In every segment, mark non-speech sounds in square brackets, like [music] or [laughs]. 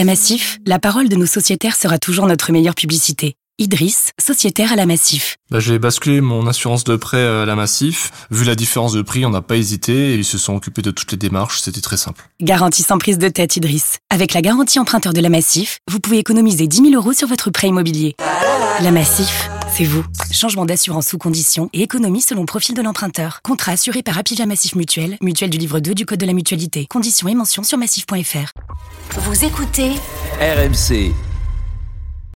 la Massif, la parole de nos sociétaires sera toujours notre meilleure publicité. Idriss, sociétaire à la Massif. Bah, j'ai basculé mon assurance de prêt à la Massif. Vu la différence de prix, on n'a pas hésité et ils se sont occupés de toutes les démarches. C'était très simple. Garantie sans prise de tête, Idriss. Avec la garantie emprunteur de la Massif, vous pouvez économiser 10 000 euros sur votre prêt immobilier. La Massif, c'est vous. Changement d'assurance sous condition et économie selon profil de l'emprunteur. Contrat assuré par Apivia Massif Mutuel, mutuelle du livre 2 du Code de la mutualité. Conditions et mentions sur massif.fr. Vous écoutez RMC.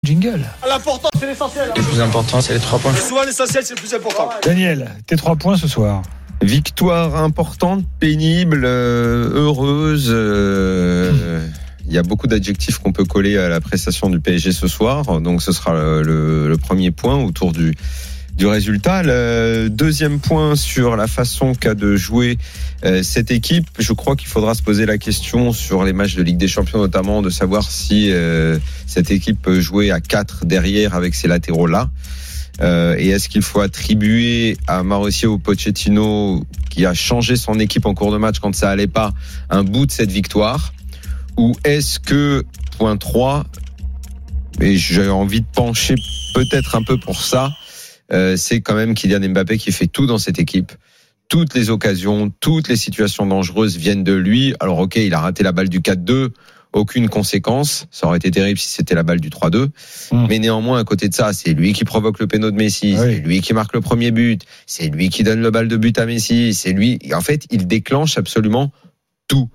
Jingle. L'important, c'est l'essentiel. Le plus important, c'est les trois points. Souvent, l'essentiel, c'est le plus important. Daniel, tes trois points ce soir. Victoire importante, pénible, euh, heureuse. euh, Il y a beaucoup d'adjectifs qu'on peut coller à la prestation du PSG ce soir. Donc ce sera le, le- le premier point autour du, du résultat. Le deuxième point sur la façon qu'a de jouer euh, cette équipe. Je crois qu'il faudra se poser la question sur les matchs de Ligue des Champions notamment, de savoir si euh, cette équipe peut jouer à 4 derrière avec ces latéraux-là. Euh, et est-ce qu'il faut attribuer à Mauricio Pochettino, qui a changé son équipe en cours de match quand ça allait pas, un bout de cette victoire? Ou est-ce que, point 3, et j'ai envie de pencher peut-être un peu pour ça, euh, c'est quand même Kylian Mbappé qui fait tout dans cette équipe. Toutes les occasions, toutes les situations dangereuses viennent de lui. Alors ok, il a raté la balle du 4-2, aucune conséquence. Ça aurait été terrible si c'était la balle du 3-2. Mm. Mais néanmoins, à côté de ça, c'est lui qui provoque le péno de Messi, oui. c'est lui qui marque le premier but, c'est lui qui donne le balle de but à Messi, c'est lui. En fait, il déclenche absolument tout.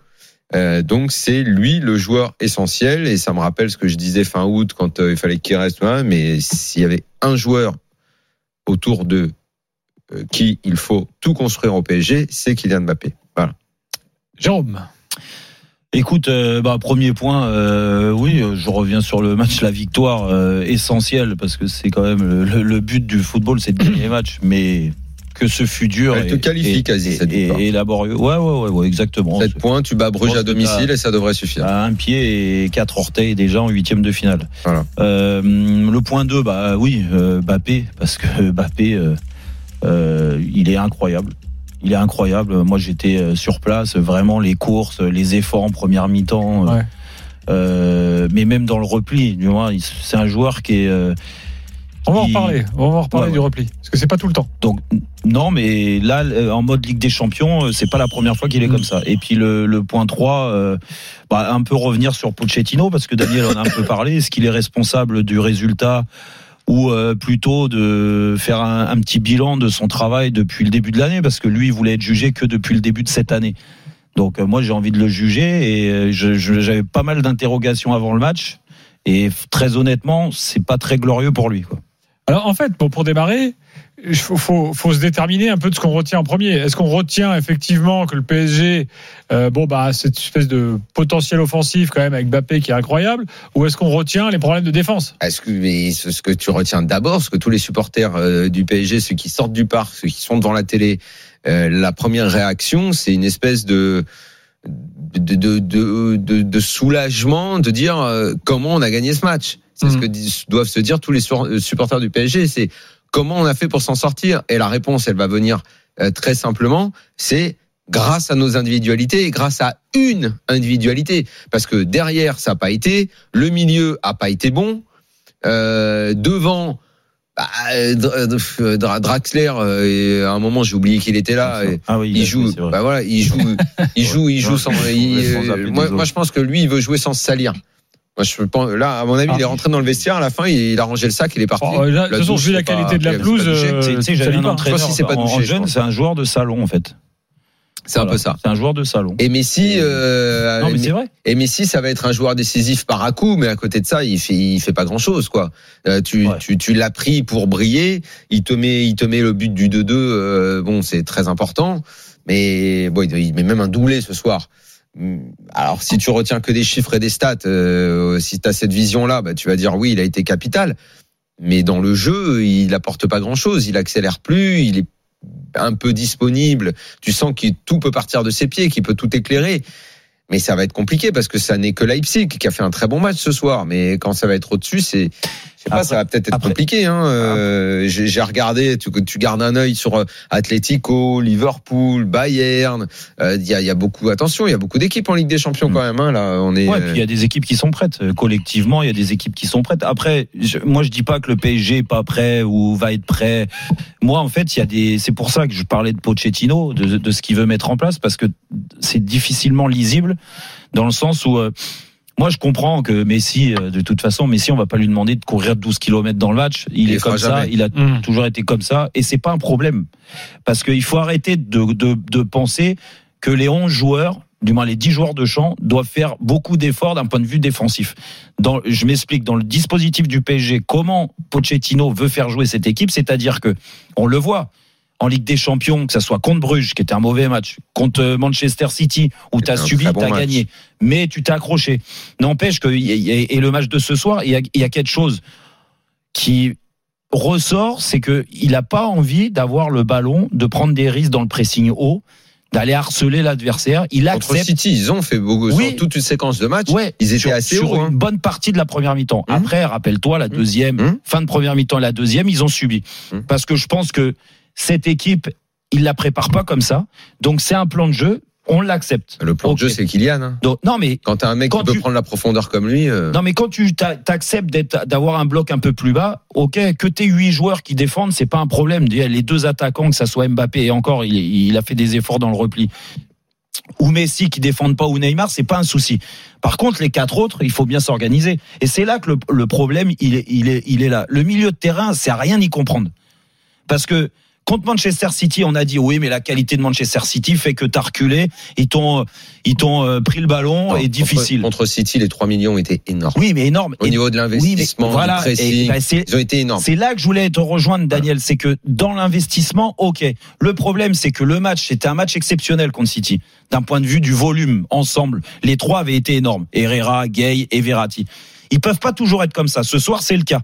Euh, donc c'est lui le joueur essentiel et ça me rappelle ce que je disais fin août quand euh, il fallait qu'il reste un. Mais s'il y avait un joueur autour de euh, qui il faut tout construire au PSG, c'est Kylian Mbappé. Voilà. Jérôme. Écoute, euh, bah, premier point, euh, oui, je reviens sur le match, la victoire euh, essentielle, parce que c'est quand même le, le- le but du football, c'est de gagner les matchs, mais que ce fut dur Elle te et, qualifie et- quasi, et- cette et- victoire. et laborieux. Ouais, ouais, ouais, ouais, exactement. 7 points, tu bats Bruges à domicile et ça devrait suffire. À un pied et quatre orteils déjà en huitième de finale. Voilà. Euh, le point 2, bah oui, euh, Bappé, parce que [laughs] Bappé, euh, euh, il est incroyable. Il est incroyable. Moi, j'étais sur place, vraiment les courses, les efforts en première mi-temps. Ouais. euh, mais même dans le repli, tu vois, il- c'est un joueur qui est. On va en reparler. On va en reparler Ouais, du repli. Parce que c'est pas tout le temps. donc non, mais là, euh, en mode Ligue des Champions, euh, c'est pas la première fois qu'il est Mm. comme ça. Et puis le, le point 3, euh, bah, un peu revenir sur Pochettino, parce que Daniel en a un peu [laughs] parlé. Est-ce qu'il est responsable du résultat ou euh, plutôt de faire un, un petit bilan de son travail depuis le début de l'année? Parce que lui, il voulait être jugé que depuis le début de cette année. Donc euh, moi, j'ai envie de le juger et j'avais pas mal d'interrogations avant le match. Et très honnêtement, c'est pas très glorieux pour lui. Quoi. Alors en fait, bon, pour démarrer, il faut, faut, faut se déterminer un peu de ce qu'on retient en premier. Est-ce qu'on retient effectivement que le PSG, euh, bon bah cette espèce de potentiel offensif quand même avec Mbappé qui est incroyable, ou est-ce qu'on retient les problèmes de défense? Est-ce que mais ce que tu retiens d'abord, ce que tous les supporters euh, du PSG, ceux qui sortent du parc, ceux qui sont devant la télé, euh, la première réaction, c'est une espèce de de, de, de, de- de soulagement de dire euh, comment on a gagné ce match? C'est ce Mhm. que doivent se dire tous les euh, supporters du PSG. C'est comment on a fait pour s'en sortir. Et la réponse, elle va venir euh, très simplement. C'est grâce à nos individualités et grâce à une individualité. Parce que derrière, ça n'a pas été. Le milieu a pas été bon. Euh, devant, bah, Dra- Dra- Draxler, et à un moment, j'ai oublié qu'il était là. et Ah oui, il a joue, bah voilà, il joue, il [laughs] joue, il joue sans. il- Sans moi, moi, je pense que lui, il veut jouer sans se salir. Moi, je pense, là, à mon avis, Ah. il est rentré dans le vestiaire. À la fin, il, il a rangé le sac, il est parti. Bon, là, De toute La façon, vu la c'est pas- qualité de la pelouse, euh, Tu sais, j'avais un pas. entraîneur Toi, si c'est pas en, jeune, c'est un joueur de salon en fait. C'est un peu ça. C'est un joueur de salon. Et Messi, euh, non mais c'est vrai. Et Messi, ça va être un joueur décisif par à coup, mais à côté de ça, il fait, il fait pas grand chose, quoi. Euh, tu, Ouais. tu, tu l'as pris pour briller. Il te met, il te met le but du 2-2. euh, bon, c'est très important. Mais bon, il il met même un doublé ce soir. Hum, Alors, si tu retiens que des chiffres et des stats, euh, si tu as cette vision-là, bah, tu vas dire oui, il a été capital. Mais dans le jeu, il apporte pas grand-chose. Il accélère plus. Il est un peu disponible. Tu sens que tout peut partir de ses pieds, qu'il peut tout éclairer. Mais ça va être compliqué parce que ça n'est que Leipzig qui a fait un très bon match ce soir. Mais quand ça va être au-dessus, c'est. Sais pas, ça va peut-être être après- compliqué. Hein. Euh, J'ai regardé, tu, tu gardes un œil sur euh, Atletico, Liverpool, Bayern. Euh, Il y, a, y a beaucoup, attention, il y a beaucoup d'équipes en Ligue des Champions Mm. quand même. Hein, là, on est. Ouais, puis il y a des équipes qui sont prêtes. Euh, Collectivement, il y a des équipes qui sont prêtes. Après, je- moi, je dis pas que le PSG est pas prêt ou va être prêt. Moi, en fait, il y a des. C'est pour ça que je parlais de Pochettino, de, de ce qu'il veut mettre en place, parce que c'est difficilement lisible, dans le sens où. euh, moi, je comprends que Messi, euh, de toute façon, Messi, on va pas lui demander de courir 12 km dans le match. Il, Il est comme ça. jamais. Il a Mmh. toujours été comme ça, et c'est pas un problème, parce qu'il faut arrêter de, de, de penser que les 11 joueurs, du moins les 10 joueurs de champ, doivent faire beaucoup d'efforts d'un point de vue défensif. Dans, je m'explique, dans le dispositif du PSG, comment Pochettino veut faire jouer cette équipe, c'est-à-dire que, on le voit, en Ligue des Champions, que ça soit contre Bruges, qui était un mauvais match, contre euh, Manchester City, où tu as subi, très tu bon as match. gagné, mais tu t'es accroché. N'empêche que, et le match de ce soir, il y a, il y a quelque chose qui ressort, c'est que il n'a pas envie d'avoir le ballon, de prendre des risques dans le pressing haut, d'aller harceler l'adversaire. Il Contre accepte. City, ils ont fait beaucoup, Oui. sur toute une séquence de matchs. Ouais, Ils étaient sur, assez sur hein. une bonne partie de la première mi-temps. Hum. Après, rappelle-toi, la deuxième, Hum. fin de première mi-temps, la deuxième, ils ont subi. Parce que je pense que cette équipe, il la prépare pas comme ça. Donc c'est un plan de jeu, on l'accepte. Le plan de jeu, c'est Kylian. Hein. Donc, non mais Quand t'as un mec qui peut tu- prendre la profondeur comme lui, euh, non mais quand tu t'a- t'acceptes d'avoir un bloc un peu plus bas, ok, que t'aies huit joueurs qui défendent, c'est pas un problème. Les deux attaquants, que ça soit Mbappé et encore, il, il a fait des efforts dans le repli. Ou Messi qui défendent pas ou Neymar, c'est pas un souci. Par contre, les quatre autres, il faut bien s'organiser. Et c'est là que le, le problème, il est, il est, il est là. Le milieu de terrain, c'est à rien y comprendre. Parce que contre Manchester City, on a dit oui, mais la qualité de Manchester City fait que t'as reculé, ils t'ont, ils t'ont euh, pris le ballon non, et contre- difficile. Contre, City, les 3 millions étaient énormes. Oui, mais énorme. Au Et- niveau de l'investissement, oui, voilà, et, bah, ils ont été énormes. c'est là que je voulais te rejoindre, Daniel. C'est que dans l'investissement, ok. Le problème, c'est que le match, c'était un match exceptionnel contre City. D'un point de vue du volume, ensemble, les trois avaient été énormes. Herrera, Gay et Verratti. Ils peuvent pas toujours être comme ça. Ce soir, c'est le cas.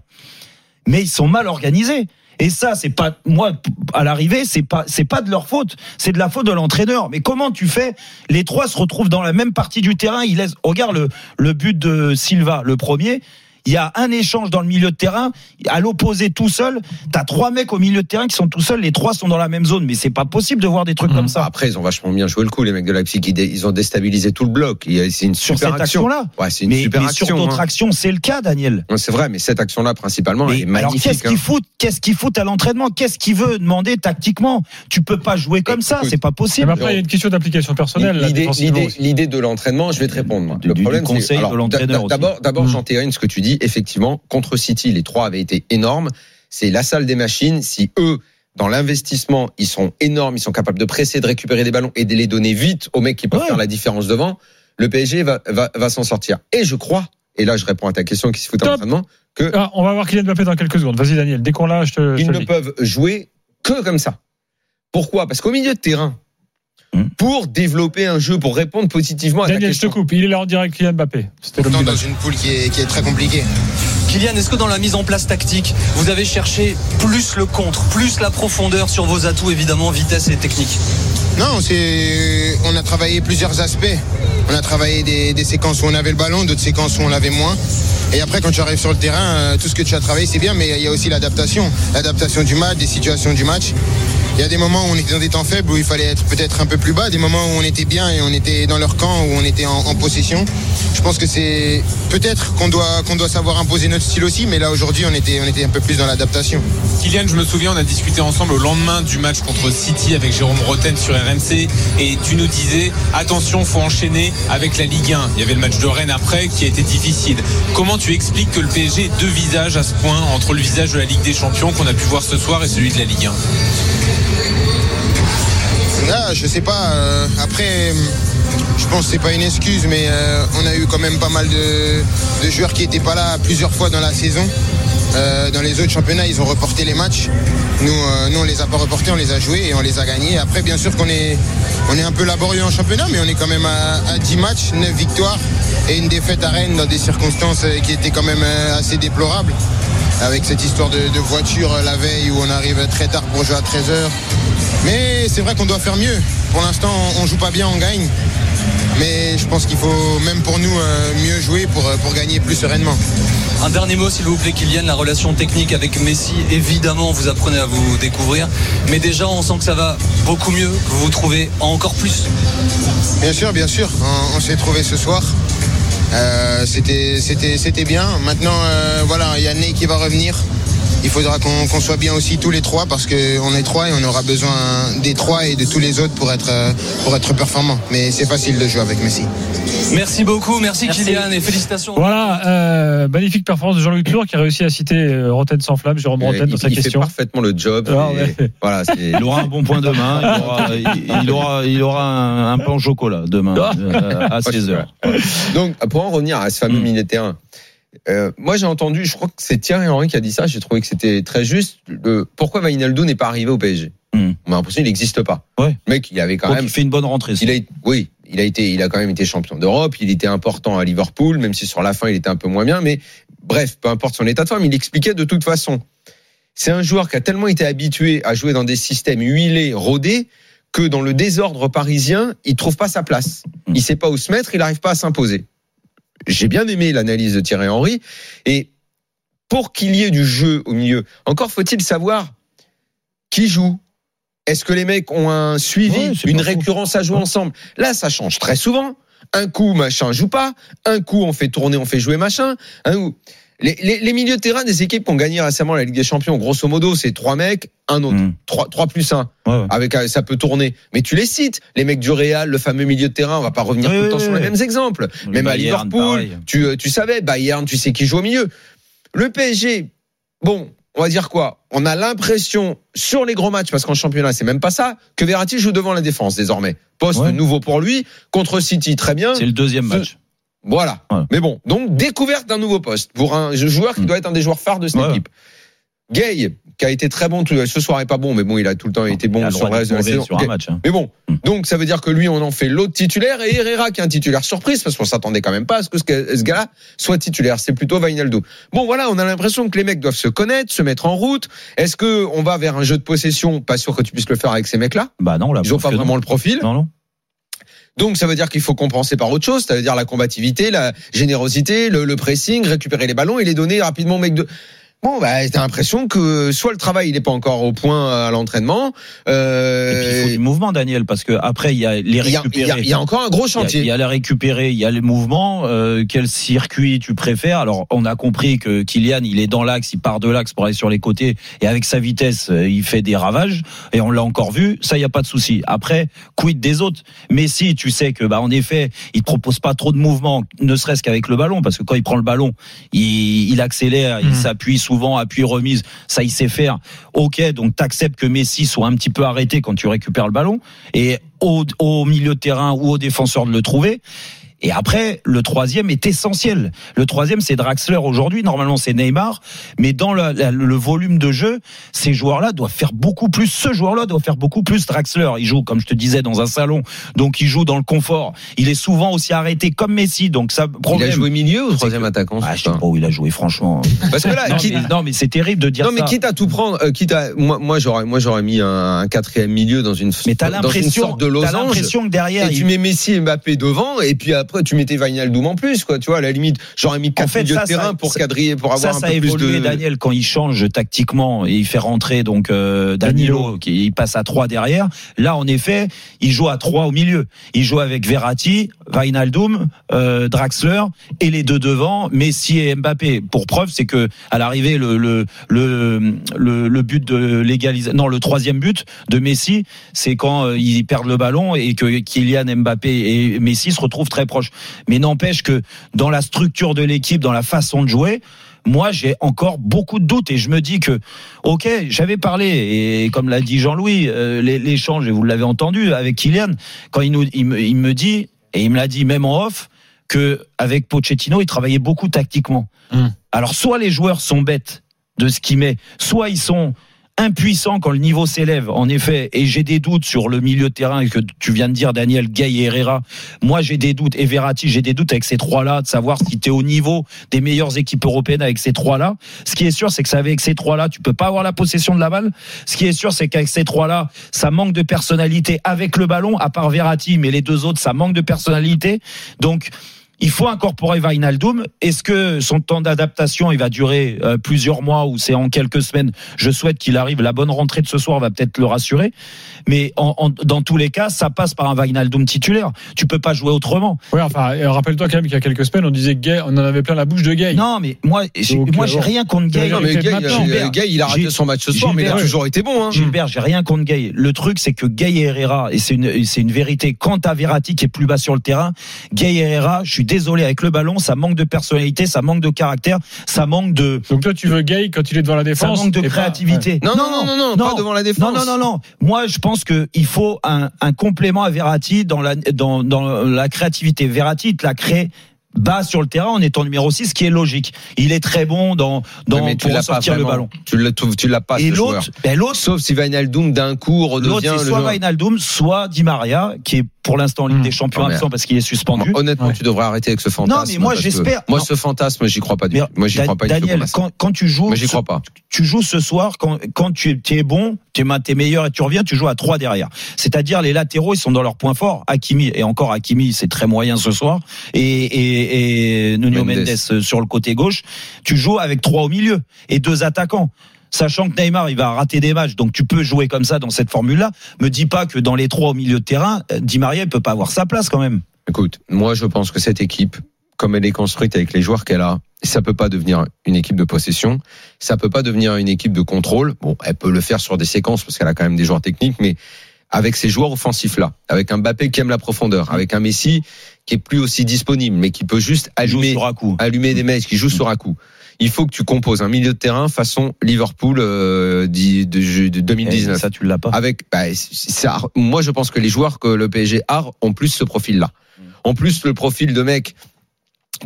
Mais ils sont mal organisés. Et ça, c'est pas moi à l'arrivée, c'est pas c'est pas de leur faute, c'est de la faute de l'entraîneur. Mais comment tu fais? Les trois se retrouvent dans la même partie du terrain. Ils laissent. Regarde le le but de Silva, le premier. Il y a un échange dans le milieu de terrain. À l'opposé, tout seul, t'as trois mecs au milieu de terrain qui sont tout seuls. Les trois sont dans la même zone. Mais c'est pas possible de voir des trucs comme ça. Après, ils ont vachement bien joué le coup, les mecs de Leipzig. Ils, dé- ils ont déstabilisé tout le bloc. Il y a- C'est une Sur super cette action. action-là. Ouais, c'est une Mais, super mais action. sur d'autres hein. actions, c'est le cas, Daniel. Non, C'est vrai, mais cette action-là, principalement, elle Mais est alors magnifique. qu'est-ce hein. qu'il fout Qu'est-ce qu'il fout à l'entraînement? Qu'est-ce qu'il veut demander tactiquement? Tu peux pas jouer comme ça, Écoute, c'est pas Mais possible. après, il y a une question d'application personnelle. là, L'idée, de l'entraînement, je vais te répondre. Moi. Du- Le du problème, conseil c'est de alors, l'entraîneur. D'abord, d'abord, Mm. j'entérine ce que tu dis. Effectivement, contre City, les trois avaient été énormes. C'est la salle des machines. Si eux, dans l'investissement, ils sont énormes, ils sont capables de presser, de récupérer des ballons et de les donner vite aux mecs qui peuvent Ouais. faire la différence devant, le PSG va, va, va s'en sortir. Et je crois, et là, je réponds à ta question qui se fout l'entraînement, que Ah, on va voir Kylian Mbappé dans quelques secondes. Vas-y, Daniel. Dès qu'on l'a, je te, je ils ne peuvent jouer que comme ça. Pourquoi? Parce qu'au milieu de terrain. Pour développer un jeu, pour répondre positivement à ta Daniel, je te question. coupe. Il est là en direct, Kylian Mbappé. C'était dans une poule qui est, qui est très compliquée. Kylian, est-ce que dans la mise en place tactique, vous avez cherché plus le contre, plus la profondeur sur vos atouts, évidemment, vitesse et technique? Non, on a travaillé plusieurs aspects. On a travaillé des, séquences où on avait le ballon, d'autres séquences où on l'avait moins. Et après, quand tu arrives sur le terrain, euh, tout ce que tu as travaillé, c'est bien, mais il y a aussi l'adaptation. L'adaptation du match, des situations du match. Il y a des moments où on était dans des temps faibles, où il fallait être peut-être un peu plus bas, des moments où on était bien et on était dans leur camp, où on était en, possession. Je pense que c'est peut-être qu'on doit, qu'on doit savoir imposer notre style aussi, mais là aujourd'hui, on était, on était un peu plus dans l'adaptation. Kylian, je me souviens, on a discuté ensemble au lendemain du match contre City avec Jérôme Roten sur RMC et tu nous disais attention, faut enchaîner avec la Ligue 1. Il y avait le match de Rennes après qui a été difficile. Comment tu expliques que le PSG ait deux visages à ce point entre le visage de la Ligue des Champions qu'on a pu voir ce soir et celui de la Ligue 1 Ah, je sais pas. euh, après, je pense que c'est pas une excuse, mais euh, on a eu quand même pas mal de, joueurs qui étaient pas là plusieurs fois dans la saison. Euh, dans les autres championnats, ils ont reporté les matchs. Nous, euh, nous, les a pas reportés, on les a joués et on les a gagnés. Après, bien sûr qu'on est, on est un peu laborieux en championnat, mais on est quand même à, à 10 matchs, 9 victoires et une défaite à Rennes dans des circonstances euh, qui étaient quand même euh, assez déplorables. Avec cette histoire de, voiture la veille où on arrive très tard pour jouer à 13h. Mais c'est vrai qu'on doit faire mieux. Pour l'instant, on joue pas bien, on gagne. Mais je pense qu'il faut, même pour nous, mieux jouer pour, pour gagner plus sereinement. Un dernier mot, s'il vous plaît, Kylian, la relation technique avec Messi, évidemment, vous apprenez à vous découvrir. Mais déjà, on sent que ça va beaucoup mieux, que vous vous trouvez encore plus. Bien sûr, bien sûr. On, s'est trouvé ce soir. Euh, c'était bien. Maintenant, euh, voilà, il y a Ney qui va revenir. Il faudra qu'on, soit bien aussi tous les trois parce qu'on est trois et on aura besoin des trois et de tous les autres pour être, euh, pour être performant. Mais c'est facile de jouer avec Messi. Merci beaucoup, merci, Kylian et félicitations. Voilà, euh, magnifique performance de Jean-Louis Tour qui a réussi à citer euh, Roten sans flamme, Jérôme Roten dans il, sa il question. fait parfaitement le job. Ah. [laughs] Voilà, Il aura un bon point demain. Il [laughs] aura, il, il aura, il aura un, un pain au chocolat demain Ah. euh, à 16 h Donc, pour en revenir à ce fameux Mm. milieu de terrain, euh, moi j'ai entendu, je crois que c'est Thierry Henry qui a dit ça, j'ai trouvé que c'était très juste. Le, pourquoi Vainaldo n'est pas arrivé au PSG Mm. On a l'impression qu'il n'existe pas. Ouais. Le mec, il avait quand Donc même. il fait une bonne rentrée. Il a, oui, il a été, il a quand même été champion d'Europe. Il était important à Liverpool, même si sur la fin il était un peu moins bien. Mais bref, peu importe son état de forme, il expliquait de toute façon. C'est un joueur qui a tellement été habitué à jouer dans des systèmes huilés, rodés, que dans le désordre parisien, il trouve pas sa place. Il sait pas où se mettre, il n'arrive pas à s'imposer. J'ai bien aimé l'analyse de Thierry Henry. Et pour qu'il y ait du jeu au milieu, encore faut-il savoir qui joue. Est-ce que les mecs ont un suivi, Ouais, une récurrence à jouer ensemble? Là, ça change très souvent. Un coup, machin joue pas. Un coup, on fait tourner, on fait jouer machin. Un coup- Les, les, les milieux de terrain des équipes qui ont gagné récemment la Ligue des Champions, grosso modo, c'est trois mecs, un autre. Mm. Trois, trois plus un. Ouais, ouais. Avec, euh, ça peut tourner. Mais tu les cites. Les mecs du Real, le fameux milieu de terrain, on va pas revenir Oui, tout le oui, temps sur oui. les mêmes exemples. Le Même à Liverpool, pareil. tu, euh, tu savais, Bayern, tu sais qui joue au milieu. Le PSG, bon, on va dire quoi? On a l'impression, sur les gros matchs, parce qu'en championnat, c'est même pas ça, que Verratti joue devant la défense désormais. Poste Ouais. nouveau pour lui, contre City, très bien. C'est le deuxième match. Voilà. Ouais. Mais bon, donc découverte d'un nouveau poste pour un joueur qui Mm. doit être un des joueurs phares de cette Ouais. équipe. Gay, qui a été très bon, tout- ce soir est pas bon, mais bon, il a tout le temps été bon sur le reste de la saison. sur un match. hein. Mais bon, Mm. donc ça veut dire que lui, on en fait l'autre titulaire et Herrera qui est un titulaire surprise parce qu'on s'attendait quand même pas à ce que ce ce gars-là soit titulaire. C'est plutôt Vainaldo. Bon, voilà, on a l'impression que les mecs doivent se connaître, se mettre en route. Est-ce que on va vers un jeu de possession? Pas sûr que tu puisses le faire avec ces mecs-là. Bah non, là. Ils ont pas vraiment le profil. Non, non. Donc ça veut dire qu'il faut compenser par autre chose, ça veut dire la combativité, la générosité, le, le pressing, récupérer les ballons et les donner rapidement au mec de. Bon, bah, t'as l'impression que soit le travail il n'est pas encore au point à l'entraînement, euh, Et puis il faut du mouvement, Daniel, parce que après il y a les il y a, il y a- récupérer. il y a encore un gros Il y a- chantier. Il y a les récupérer, il y a les mouvements. euh, quel circuit tu préfères Alors, on a compris que Kylian, il est dans l'axe, il part de l'axe pour aller sur les côtés, et avec sa vitesse, euh, il fait des ravages. Et on l'a encore vu. Ça, il y a pas de souci. Après, quid des autres? Messi, tu sais que, bah, en effet, il te propose pas trop de mouvements, ne serait-ce qu'avec le ballon, parce que quand il prend le ballon, il, il accélère, il Mhm. s'appuie souvent, appui remise. Ça, il sait faire. Ok, donc t'acceptes que Messi soit un petit peu arrêté quand tu récupères le ballon, et au, milieu de terrain ou au défenseur de le trouver. Et après, le troisième est essentiel. Le troisième, c'est Draxler aujourd'hui. Normalement, c'est Neymar. Mais dans le, la- le volume de jeu, ces joueurs-là doivent faire beaucoup plus. Ce joueur-là doit faire beaucoup plus. Draxler, il joue, comme je te disais, dans un salon. Donc, il joue dans le confort. Il est souvent aussi arrêté comme Messi. Donc, ça, Il problème. a joué milieu ou troisième attaquant Ah, je sais pas où il a joué, franchement. Parce que là, [laughs] non, quitte, mais, c'est terrible de dire non, mais ça. quitte à tout prendre, euh, quitte à moi, moi j'aurais, moi j'aurais mis un, un quatrième milieu dans une, mais t'as dans une sorte de t'as losange. l'impression que derrière, Et tu il- mets Messi et Mbappé devant, et puis après tu mettais Wijnaldum en plus, quoi. Tu vois, à la limite, j'aurais mis quatre fait, milieux ça, de terrain ça- pour quadriller, pour avoir ça un a peu plus évolué, de. Daniel, quand il change tactiquement et il fait rentrer donc euh, Danilo, Danilo. qui il passe à 3 derrière. Là, en effet, il joue à 3 au milieu. Il joue avec Verratti, Wijnaldum, euh, Draxler et les deux devant, Messi et Mbappé. Pour preuve, c'est que à l'arrivée, le le, le le le but de légalisation, non, le troisième but de Messi, c'est quand euh, ils perdent le ballon et que Kylian Mbappé et Messi se retrouvent très proches. Mais n'empêche que dans la structure de l'équipe, dans la façon de jouer, moi j'ai encore beaucoup de doutes. Et je me dis que ok j'avais parlé et comme l'a dit Jean-Louis euh, l'é- l'échange et vous l'avez entendu avec Kylian quand il, nous, il, me, il me dit et il me l'a dit même en off que avec Pochettino il travaillait beaucoup tactiquement. Mm. alors soit les joueurs sont bêtes de ce qu'il met soit ils sont impuissants quand le niveau s'élève, en effet, et j'ai des doutes sur le milieu de terrain que tu viens de dire, Daniel, Gay et Herrera. Moi, j'ai des doutes, et Verratti, j'ai des doutes avec ces trois-là, de savoir si tu es au niveau des meilleures équipes européennes avec ces trois-là. Ce qui est sûr, c'est que c'est avec ces trois-là, tu peux pas avoir la possession de la balle. Ce qui est sûr, c'est qu'avec ces trois-là, ça manque de personnalité avec le ballon, à part Verratti, mais les deux autres, ça manque de personnalité. Donc, il faut incorporer Wijnaldum. Est-ce que son temps d'adaptation il va durer euh, plusieurs mois ou c'est en quelques semaines? Je souhaite qu'il arrive. La bonne rentrée de ce soir va peut-être le rassurer. Mais en, en- dans tous les cas, ça passe par un Wijnaldum titulaire. Tu peux pas jouer autrement. Oui, enfin, et rappelle-toi quand même qu'il y a quelques semaines, on disait Gay, on en avait plein la bouche de Gay. Non, mais moi, j'ai- Donc, moi, euh, j'ai bon. rien contre Gay. Non, mais Gay, euh, Gay, il a raté J'ai- son match ce soir, mais il a toujours été bon. Hein. Gilbert, j'ai rien contre Gay. Le truc, c'est que Gay et Herrera, et c'est une, c'est une vérité, quand t'as Verratti qui est plus bas sur le terrain, Gay et Herrera, je suis désolé, avec le ballon, ça manque de personnalité, ça manque de caractère, ça manque de, Donc toi, tu veux Gay quand il est devant la ça défense manque de et pas- créativité. Non, non, non, non, non, pas devant la défense. Non, non, non, non. Moi, je pense que il faut un, un complément à Verratti dans la, dans, dans la créativité. Verratti, il te la crée bas sur le terrain en étant numéro 6, ce qui est logique. Il est très bon dans, dans Ouais, mais tu pour l'as pas ressortir le ballon. Tu l'as, tu, tu l'as pas, Et ce joueur. l'autre, ben l'autre, Sauf si Wijnaldum d'un coup L'autre, redevient c'est le soit. Wijnaldum, soit Di Maria, qui est pour l'instant en Ligue Hmm. des Champions Non, absent parce qu'il est suspendu. Honnêtement, Ouais. tu devrais arrêter avec ce fantasme. Non, mais moi, j'espère- Moi, non. ce fantasme, j'y crois pas du tout. Moi, j'y Da- crois pas du tout. Daniel, quand, quand tu joues, Moi, j'y crois pas. tu joues ce soir, quand, quand tu, es- bon, tu es, t'es meilleur et tu reviens, tu joues à trois derrière. C'est-à-dire les latéraux, ils sont dans leur point fort. Hakimi, et encore Hakimi, c'est très moyen ce soir. Et, et, et Nuno Mendes. Mendes. euh, sur le côté gauche. Tu joues avec trois au milieu et deux attaquants. Sachant que Neymar, il va rater des matchs, donc tu peux jouer comme ça dans cette formule-là. Me dis pas que dans les trois au milieu de terrain, euh, Di Maria, il peut pas avoir sa place quand même. Écoute, moi, je pense que cette équipe, comme elle est construite avec les joueurs qu'elle a, ça peut pas devenir une équipe de possession. Ça peut pas devenir une équipe de contrôle. Bon, elle peut le faire sur des séquences parce qu'elle a quand même des joueurs techniques, mais avec ces joueurs offensifs là, avec un Mbappé qui aime la profondeur, avec un Messi qui est plus aussi disponible, mais qui peut juste allumer, sur un coup. allumer des mecs, qui joue sur un coup. Il faut que tu composes un milieu de terrain façon Liverpool euh, de, de, de Eh, 2019 ça, tu l'as pas. avec bah, ça, moi je pense que les joueurs que le PSG a ont plus ce profil là en plus le profil de mecs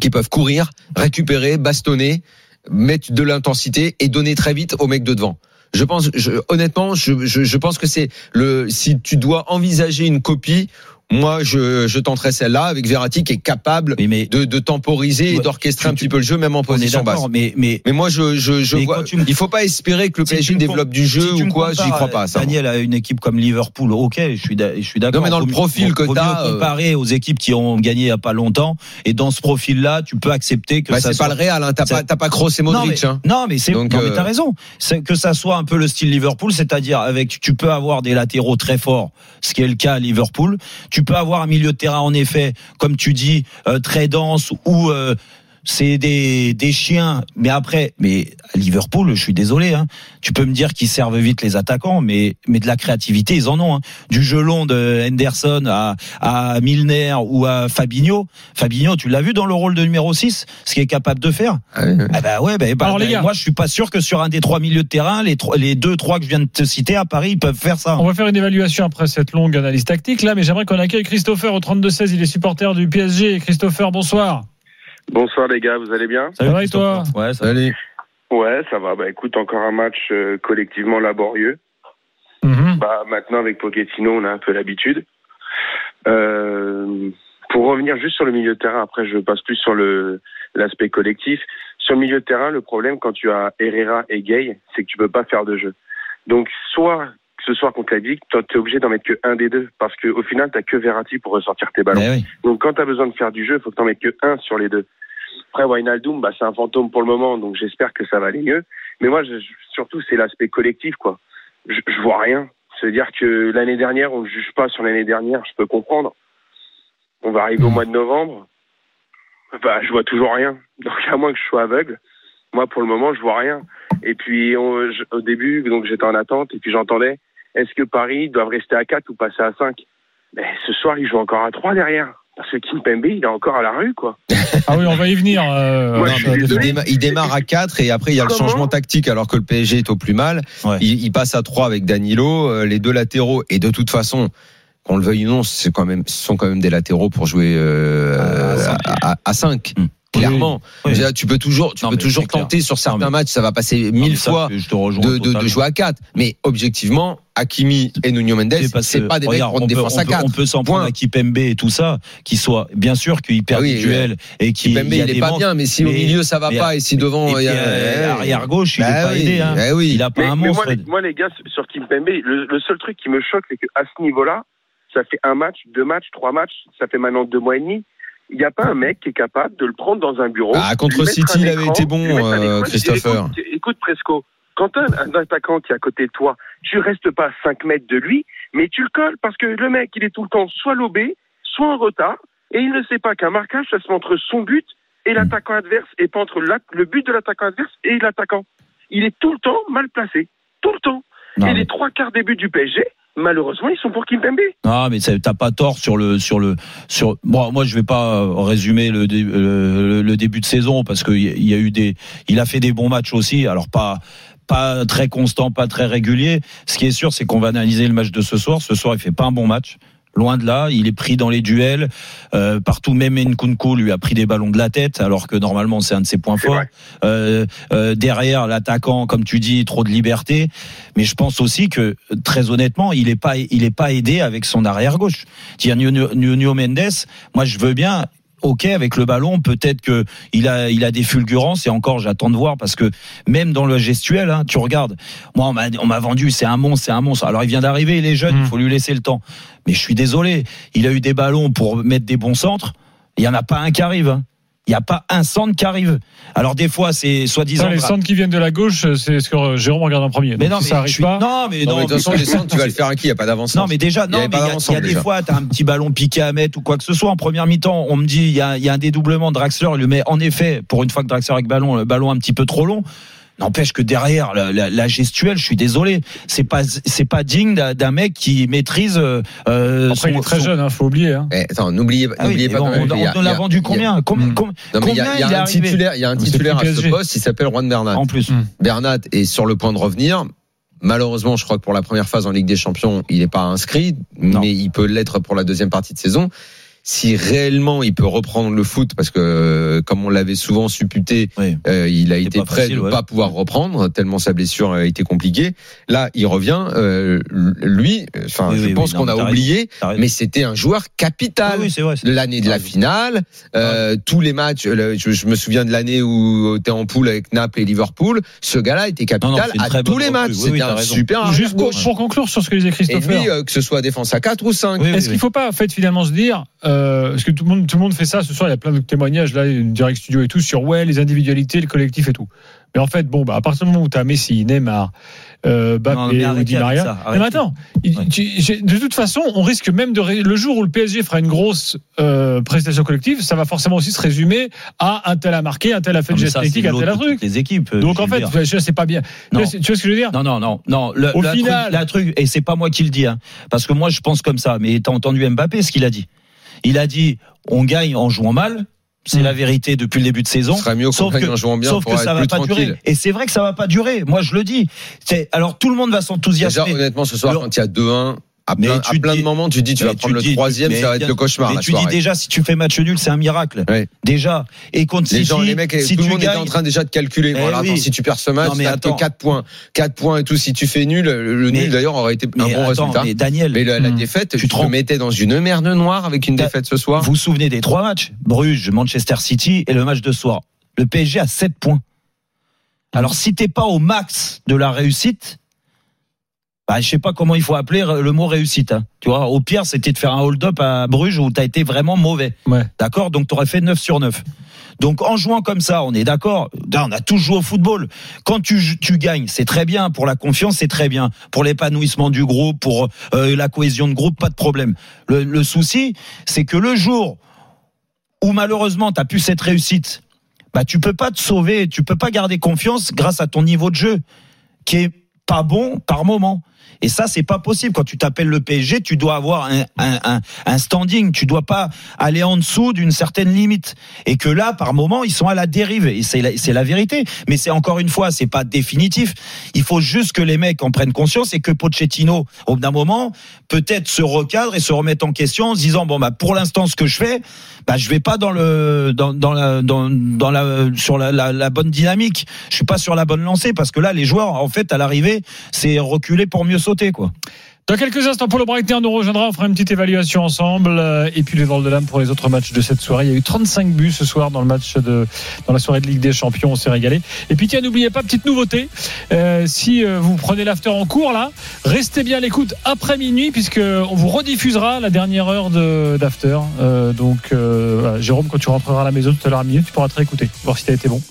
qui peuvent courir récupérer bastonner mettre de l'intensité et donner très vite aux mecs de devant. Je pense je, honnêtement je, je, je pense que c'est le si tu dois envisager une copie moi je, je tenterais celle-là avec Verratti qui est capable Oui, mais de, de temporiser et d'orchestrer tu- un petit peu le jeu même en position basse mais, mais mais moi je je, je vois tu me- il faut pas espérer que le Si PSG tu développe du jeu si tu ou quoi j'y crois pas ça Daniel a une équipe comme Liverpool, ok, je suis, d'a- je suis d'accord. Non, mais dans le profil que vaut t'as, mieux euh, comparer aux équipes qui ont gagné il y a pas longtemps, et dans ce profil-là, tu peux accepter que Bah, ça c'est soit... pas le Real, hein. t'as ça- pas, t'as pas Kroos et Modric. hein. non mais c'est Donc, non mais euh, t'as raison que ça soit un peu le style Liverpool c'est-à-dire avec tu peux avoir des latéraux très forts ce qui est le cas à Liverpool tu peux avoir un milieu de terrain en effet comme tu dis euh, très dense ou euh, c'est des, des chiens mais après mais à Liverpool je suis désolé hein, tu peux me dire qu'ils servent vite les attaquants mais mais de la créativité ils en ont hein. du jeu long de Henderson à à Milner ou à Fabinho Fabinho tu l'as vu dans le rôle de numéro 6 ce qu'il est capable de faire? Ah ouais, ouais. ah bah ouais, bah, bah, Alors, les bah, gars. moi je suis pas sûr que sur un des trois milieux de terrain, les, trois, les deux, trois que je viens de te citer à Paris, ils peuvent faire ça. On va faire une évaluation après cette longue analyse tactique là, mais j'aimerais qu'on accueille Christopher au 32-16. Il est supporter du PSG. Christopher, bonsoir. Bonsoir les gars, vous allez bien Ça va et toi Ouais, ça... Allez. Ouais, ça va. Bah écoute, encore un match euh, collectivement laborieux. Mhm. Bah maintenant avec Pochettino, on a un peu l'habitude. Euh, pour revenir juste sur le milieu de terrain, après je passe plus sur le l'aspect collectif. Sur le milieu de terrain, le problème quand tu as Herrera et Gay, c'est que tu peux pas faire de jeu. Donc soit ce soir contre la Ligue, tu es obligé d'en mettre que un des deux parce qu'au final, tu que Verratti pour ressortir tes ballons. Oui. Donc quand tu as besoin de faire du jeu, il faut que tu mettes que un sur les deux. Après, Wijnaldum, bah, c'est un fantôme pour le moment, donc j'espère que ça va aller mieux. Mais moi, je- je- surtout, c'est l'aspect collectif, quoi. Je, je vois rien. C'est-à-dire que l'année dernière, on ne juge pas sur l'année dernière, je peux comprendre. On va arriver au mois de novembre, bah, je vois toujours rien. Donc à moins que je sois aveugle, moi, pour le moment, je vois rien. Et puis, on- je- au début, donc j'étais en attente, et puis j'entendais, est-ce que Paris doit rester à 4 ou passer à 5 Mais ce soir, ils jouent encore à 3 derrière. Parce que Kimpembe, il est encore à la rue, quoi. [laughs] Ah oui, on va y venir. euh, Moi, Il, déma- il démarre à 4 et après il y a le changement tactique alors que le PSG est au plus mal. Ouais. Il, il passe à 3 avec Danilo, euh, les deux latéraux et de toute façon, qu'on le veuille ou non, c'est quand même, ce sont quand même des latéraux pour jouer euh, à, 5. Mm. Clairement, Oui. Dire, tu peux toujours, tu Non, peux toujours clair. tenter sur certains mais- matchs, ça va passer mille ça, fois je te rejoins de, de, de totalement. jouer à 4. Mais objectivement, Hakimi et Nuno Mendes, C'est que, pas des regarde, mecs défense à peut- 4. On peut s'en prendre à Kipembe et tout ça, qui soit, bien sûr, qu'il perd Ah oui, des duels et qui Kimpembe, il est pas bien, mais si au milieu ça va mais- pas et si devant et il y a euh, arrière gauche, il Bah est pas oui, aidé. Hein. bah oui. Il a pas un mais monstre. moi, les, gars, sur Kimpembe, le, le seul truc qui me choque, c'est qu'à ce niveau-là, ça fait un match, deux matchs, trois matchs, ça fait maintenant deux mois et demi il n'y a pas un mec qui est capable de le prendre dans un bureau. Ah, contre City, il avait été bon, euh, Christopher. Écoute, écoute Presco, quand un, un attaquant qui est à côté de toi, tu restes pas à 5 mètres de lui, mais tu le colles parce que le mec, il est tout le temps soit lobé, soit en retard, et il ne sait pas qu'un marquage, ça se met entre son but et l'attaquant adverse, et pas entre la- le but de l'attaquant adverse et l'attaquant. Il est tout le temps mal placé. Tout le temps. Non, et mais- les trois quarts des buts du PSG, malheureusement, ils sont pour Kimpembe. Non, mais t'as pas tort sur le sur le sur. Moi, je vais pas euh, résumer le, le, début de saison parce a- il y a eu des. Il a fait des bons matchs aussi. Alors pas pas très constant, pas très régulier. Ce qui est sûr, c'est qu'on va analyser le match de ce soir. Ce soir, il fait pas un bon match. Loin de là, il est pris dans les duels. Euh, partout, même Nkunku lui a pris des ballons de la tête, alors que normalement c'est un de ses points forts. Euh, euh, derrière l'attaquant, comme tu dis, trop de liberté. Mais je pense aussi que très honnêtement, il est pas, il est pas aidé avec son arrière gauche. Nuno Mendes, moi je veux bien. Ok, avec le ballon, peut-être que il a, il a des fulgurances et encore, j'attends de voir parce que même dans le gestuel, hein, tu regardes. Moi, on m'a, vendu, c'est un monstre, c'est un monstre. Alors, il vient d'arriver, il est jeune, Mm. il faut lui laisser le temps. Mais je suis désolé, il a eu des ballons pour mettre des bons centres. Il y en a pas un qui arrive. hein. Il n'y a pas un centre qui arrive. Alors des fois, c'est soi-disant. Les centres qui viennent de la gauche, c'est ce que euh, Jérôme regarde en premier. Mais Donc, non, si mais ça arrive suis- pas. non, mais Non, non. mais de toute façon, les centres, tu vas le faire à qui? Il n'y a pas d'avance. Non, mais déjà, Il y non, mais il y a, y des déjà. fois, t'as un petit ballon piqué à mettre ou quoi que ce soit. En première mi-temps, on me dit, il y a, il y a un dédoublement de Draxler. Il le met, en effet, pour une fois que Draxler avec ballon, le ballon un petit peu trop long. N'empêche que derrière la, la, la gestuelle, je suis désolé, c'est pas c'est pas digne d'un d'un mec qui maîtrise. Euh, Après, il son- est très son- jeune, hein, faut oublier. Hein. Eh, attends, n'oubliez Ah oui, pas même on, on il l'a vendu il combien Combien, il y a, il il un arrivé titulaire, il y a un c'est titulaire à ce poste, il s'appelle Juan Bernat. en plus Mm. Bernat est sur le point de revenir. Malheureusement, je crois que pour la première phase en Ligue des Champions, il n'est pas inscrit, Non. mais il peut l'être pour la deuxième partie de saison. Si réellement il peut reprendre le foot, parce que euh, comme on l'avait souvent supputé, Oui. euh, il a été prêt facile, de ne ouais. pas pouvoir reprendre tellement sa blessure a été compliquée. Là, il revient. euh, lui, enfin, Oui, je oui, pense qu'on a oublié, mais c'était un joueur capital l'année de la finale, euh, tous les matchs. le- je, je me souviens de l'année où tu es en poule avec Naples et Liverpool. Ce gars-là était Non, non, capital à tous les matchs. C'était un raison. super Juste pour, conclure sur ce que disait Et Christopher. lui, euh, que ce soit défense à 4 ou 5. Oui, oui, Est-ce qu'il oui. ne faut pas en fait finalement se dire euh, parce que tout le monde tout le monde fait ça ce soir il y a plein de témoignages là une direct studio et tout sur ouais les individualités le collectif et tout mais en fait bon bah à partir du moment où tu as Messi Neymar euh, Mbappé Non, mais ou Di Maria ça, mais attends il- Ouais. tu- de toute façon on risque même de le jour où le PSG fera une grosse euh, prestation collective ça va forcément aussi se résumer à un tel a marqué un tel a fait mais geste c'est technique un tel a de truc les équipes. euh, donc en fait sais pas bien Non. tu vois, tu vois ce que je veux dire? Non, non, non, non. Le, Au la final- truc, la truc, et c'est pas moi qui le dis, hein, parce que moi je pense comme ça. Mais t'as entendu Mbappé ce qu'il a dit Il a dit on gagne en jouant mal. C'est Mm. la vérité depuis le début de saison. Ce serait mieux qu'on Sauf gagne que- en jouant bien Sauf pour que ça va plus pas tranquille. durer. Et c'est vrai que ça va pas durer. Moi je le dis. Alors tout le monde va Déjà, s'enthousiasmer. honnêtement, ce soir, quand il y a 2-1, à plein, tu à plein dis- de moments, tu dis, tu vas prendre le dis- troisième, ça va être le cauchemar. Mais tu dis déjà si tu fais match nul, c'est un miracle. Déjà. Et contre Les City, gens, les mecs, si tout le tu monde était en train déjà de calculer. Eh Voilà, oui. attends, si tu perds ce match, Non, mais t'as que attends. 4 points. 4 points et tout. Si tu fais nul, le Mais- nul d'ailleurs aurait été un bon attends, résultat. mais Daniel, Mais la, la Hmm. défaite, Tu tu te mettais dans une merde noire avec une défaite ce soir. Vous vous souvenez des trois matchs? Bruges, Manchester City et le match de soir. Le PSG a 7 points. Alors si t'es pas au max de la réussite, bah, je sais pas comment il faut appeler le mot réussite. hein. Tu vois, au pire, c'était de faire un hold-up à Bruges où t'as été vraiment mauvais. Ouais. D'accord? Donc t'aurais fait 9 sur 9. Donc en jouant comme ça, on est d'accord? On a tous joué au football. Quand tu, tu gagnes, c'est très bien. Pour la confiance, c'est très bien. Pour l'épanouissement du groupe, pour euh, la cohésion de groupe, pas de problème. Le, le souci, c'est que le jour où malheureusement tu as pu cette réussite, bah tu peux pas te sauver, tu peux pas garder confiance grâce à ton niveau de jeu qui est pas bon par moment. Et ça, c'est pas possible. Quand tu t'appelles le PSG, tu dois avoir un, standing. Tu dois pas aller en dessous d'une certaine limite. Et que là, par moment, ils sont à la dérive. Et c'est la, vérité. Mais c'est encore une fois, c'est pas définitif. Il faut juste que les mecs en prennent conscience et que Pochettino, au bout d'un moment, peut-être se recadre et se remette en question en se disant bon bah pour l'instant, ce que je fais, bah je vais pas dans le dans, dans la sur la bonne dynamique. Je suis pas sur la bonne lancée parce que là, les joueurs, en fait, à l'arrivée, c'est reculer pour mieux sauter quoi. Dans quelques instants, Paulo Breitner nous rejoindra. On fera une petite évaluation ensemble. Euh, Et puis les Vols de l'âme pour les autres matchs de cette soirée. Il y a eu 35 buts ce soir dans le match de, dans la soirée de Ligue des Champions. On s'est régalé. Et puis tiens, n'oubliez pas, petite nouveauté. Euh, si euh, vous prenez l'after en cours là, restez bien à l'écoute après minuit puisque on vous rediffusera la dernière heure d'after. Euh, donc. Jérôme, quand tu rentreras à la maison tout à l'heure à minuit, tu pourras te réécouter, voir si t'as été bon.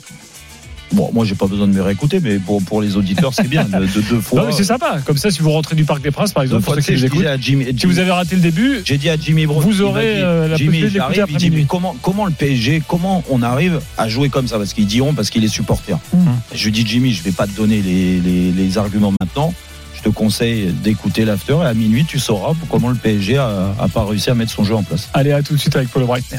Bon, moi, j'ai pas besoin de me réécouter, mais pour, pour les auditeurs, c'est bien de, de deux [laughs] fois. Non, mais c'est sympa. Comme ça, si vous rentrez du Parc des Princes, par exemple, pour ceux qui écoutent, à Jimmy, si vous avez raté le début, J'ai dit à Jimmy Bro, Vous aurez, dit, euh, la Jimmy, possibilité d'écouter après dit, comment, comment le PSG, comment on arrive à jouer comme ça? Parce qu'ils diront, parce qu'il est supporter. Mhm. Je lui dis, Jimmy, je vais pas te donner les, les, les arguments maintenant. Je te conseille d'écouter l'after et à minuit, tu sauras comment le PSG a, a pas réussi à mettre son jeu en place. allez à tout de suite avec Paulo Breitner.